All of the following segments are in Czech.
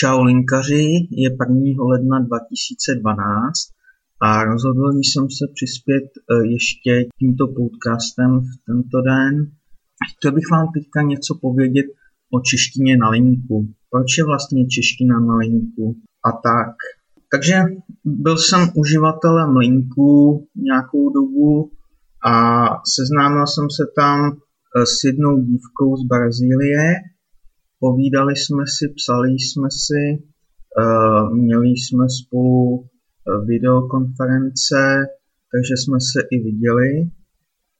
Čau linkaři, je 1. ledna 2012 a rozhodl jsem se přispět e, ještě tímto podcastem v tento den. Chtěl bych vám teďka něco povědět o češtině na linku. Proč je vlastně čeština na linku a tak. Takže byl jsem uživatelem linku nějakou dobu a seznámil jsem se tam e, s jednou dívkou z Brazílie, povídali jsme si, psali jsme si, uh, měli jsme spolu eh, videokonference, takže jsme se i viděli,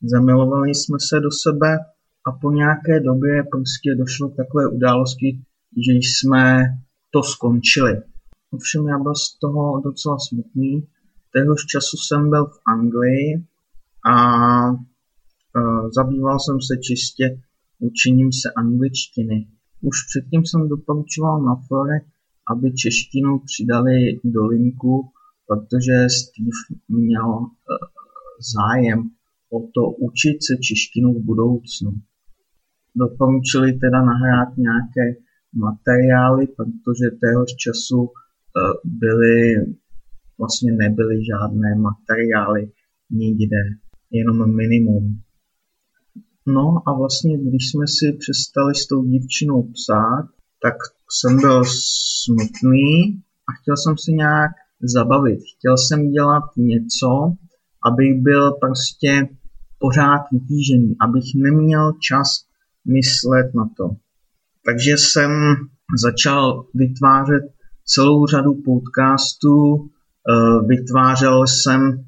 zamilovali jsme se do sebe a po nějaké době prostě došlo k takové události, že jsme to skončili. Ovšem já byl z toho docela smutný. Téhož času jsem byl v Anglii a uh, zabýval jsem se čistě učením se angličtiny. Už předtím jsem doporučoval na fore, aby češtinu přidali do linku, protože Steve měl eh, zájem o to učit se češtinu v budoucnu. Doporučili teda nahrát nějaké materiály, protože téhož času eh, byly, vlastně nebyly žádné materiály nikde, jenom minimum. No a vlastně, když jsme si přestali s tou dívčinou psát, tak jsem byl smutný a chtěl jsem si nějak zabavit. Chtěl jsem dělat něco, abych byl prostě pořád vytížený, abych neměl čas myslet na to. Takže jsem začal vytvářet celou řadu podcastů, eh, vytvářel jsem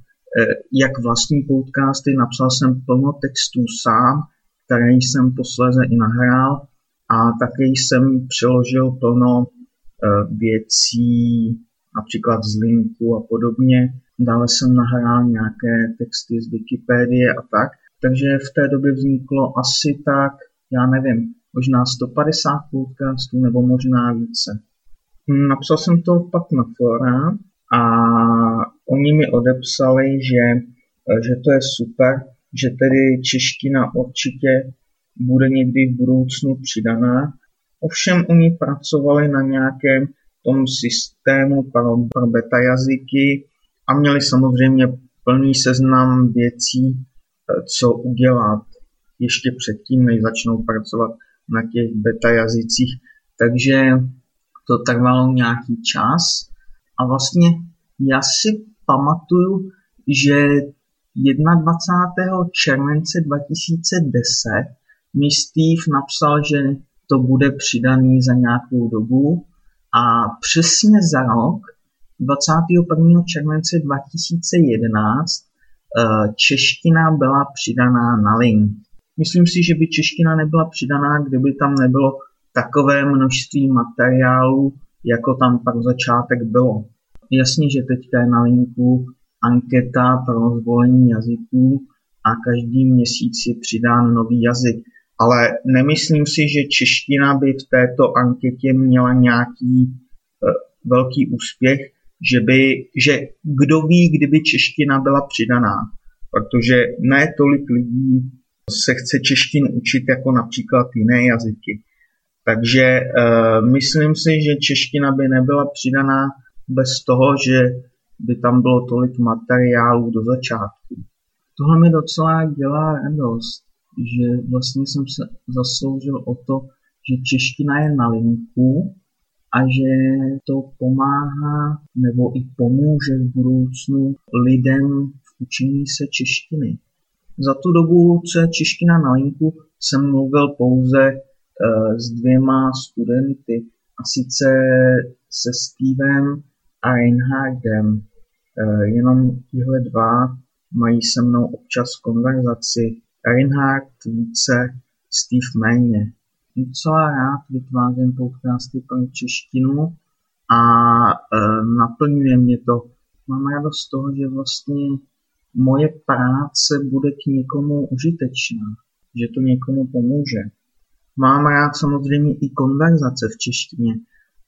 jak vlastní podcasty, napsal jsem plno textů sám, které jsem posléze i nahrál a také jsem přeložil plno eh, věcí, například z linku a podobně. Dále jsem nahrál nějaké texty z Wikipedie a tak. Takže v té době vzniklo asi tak, já nevím, možná 150 podcastů nebo možná více. Napsal jsem to pak na fora a oni mi odepsali, že, že to je super, že tedy čeština určitě bude někdy v budoucnu přidaná. Ovšem oni pracovali na nějakém tom systému pro, pro beta jazyky a měli samozřejmě plný seznam věcí, co udělat ještě předtím, než začnou pracovat na těch beta jazycích. Takže to trvalo nějaký čas a vlastně já si pamatuju, že 21. července 2010 mi Steve napsal, že to bude přidaný za nějakou dobu a přesně za rok, 21. července 2011, eh, čeština byla přidaná na link. Myslím si, že by čeština nebyla přidaná, kdyby tam nebylo takové množství materiálů, jako tam pak začátek bylo. Jasně, že teďka je na linku anketa pro zvolení jazyků a každý měsíc je přidán nový jazyk. Ale nemyslím si, že čeština by v této anketě měla nějaký e, velký úspěch, že, by, že kdo ví, kdyby čeština byla přidaná. Protože ne tolik lidí se chce češtinu učit jako například jiné jazyky. Takže e, myslím si, že čeština by nebyla přidaná bez toho, že by tam bylo tolik materiálů do začátku. Tohle mi docela dělá radost, že vlastně jsem se zasloužil o to, že čeština je na linku a že to pomáhá nebo i pomůže v budoucnu lidem v učení se češtiny. Za tu dobu, co je čeština na linku, jsem mluvil pouze s dvěma studenty, a sice se Stevem a Reinhardem. Eh, jenom tihle dva mají se mnou občas konverzaci. Reinhard více, Steve méně. Docela rád vytvářím podcasty pro češtinu a e, naplňuje mě to. Mám radost z toho, že vlastně moje práce bude k někomu užitečná, že to někomu pomůže. Mám rád samozřejmě i konverzace v češtině,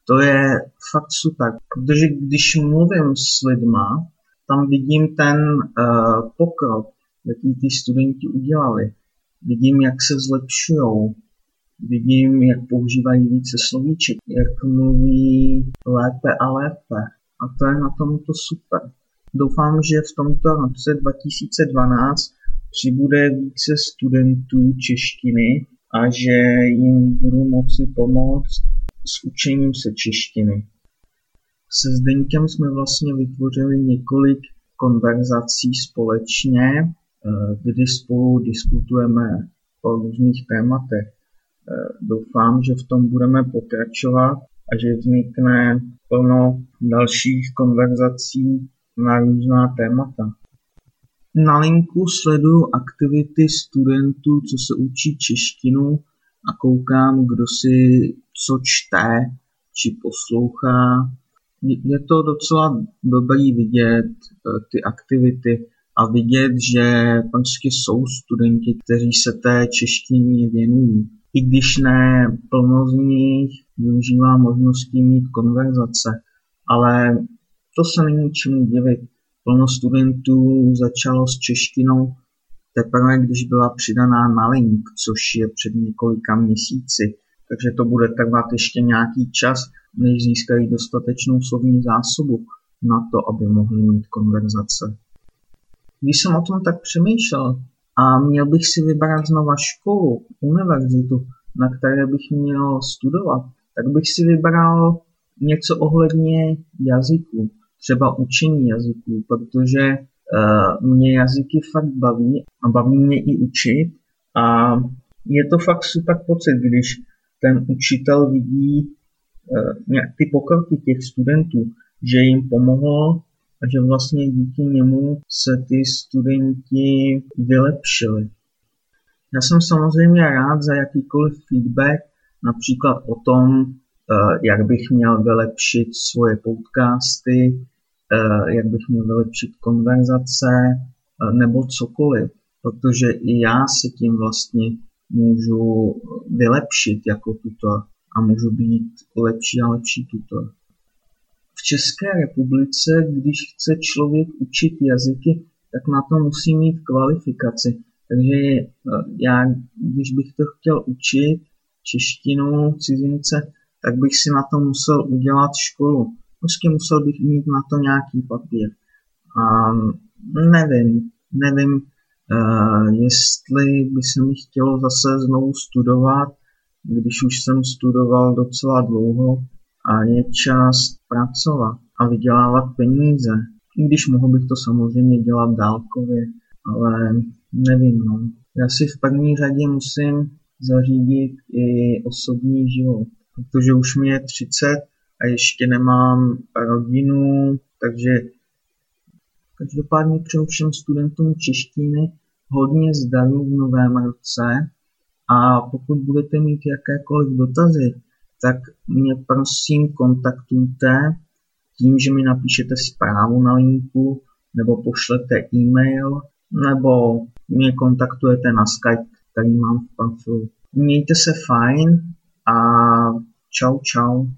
to je fakt super, protože když mluvím s lidma, tam vidím ten uh, pokrok, jaký ty studenti udělali. Vidím, jak se zlepšují. vidím, jak používají více slovíček, jak mluví lépe a lépe. A to je na tomto super. Doufám, že v tomto roce 2012 přibude více studentů češtiny a že jim budu moci pomoct s učením se češtiny. Se Zdeňkem jsme vlastně vytvořili několik konverzací společně, eh, kdy spolu diskutujeme o různých tématech. Eh, doufám, že v tom budeme pokračovat a že vznikne plno dalších konverzací na různá témata. Na linku sleduju aktivity studentů, co se učí češtinu a koukám, kdo si co čte či poslouchá. Je to docela dobrý vidět eh, ty aktivity a vidět, že prostě jsou studenti, kteří se té češtině věnují. I když ne plno z nich využívá možností mít konverzace, ale to se není čemu divit plno studentů začalo s češtinou teprve, když byla přidaná na link, což je před několika měsíci. Takže to bude trvat ještě nějaký čas, než získají dostatečnou slovní zásobu na to, aby mohli mít konverzace. Když jsem o tom tak přemýšlel a měl bych si vybrat znova školu, univerzitu, na které bych měl studovat, tak bych si vybral něco ohledně jazyku třeba učení jazyků, protože uh, mě jazyky fakt baví a baví mě i učit a je to fakt super pocit, když ten učitel vidí uh, ty pokroky těch studentů, že jim pomohlo a že vlastně díky němu se ty studenti vylepšili. Já jsem samozřejmě rád za jakýkoliv feedback, například o tom, jak bych měl vylepšit svoje podcasty, eh, jak bych měl vylepšit konverzace eh, nebo cokoliv, protože i já se tím vlastně můžu vylepšit jako tutor a můžu být lepší a lepší tutor. V České republice, když chce člověk učit jazyky, tak na to musí mít kvalifikaci. Takže já, když bych to chtěl učit, češtinu, cizince, tak bych si na to musel udělat školu. Prostě musel bych mít na to nějaký papír. A nevím, nevím, uh, jestli by se mi chtělo zase znovu studovat, když už jsem studoval docela dlouho a je čas pracovat a vydělávat peníze. I když mohl bych to samozřejmě dělat dálkově, ale nevím, no. Já si v první řadě musím zařídit i osobní život protože už mi je 30 a ještě nemám rodinu, takže každopádně přeju všem studentům češtiny hodně zdarů v novém roce a pokud budete mít jakékoliv dotazy, tak mě prosím kontaktujte tím, že mi napíšete zprávu na linku, nebo pošlete e-mail, nebo mě kontaktujete na Skype, který mám v profilu. Mějte se fajn a Ciao, ciao.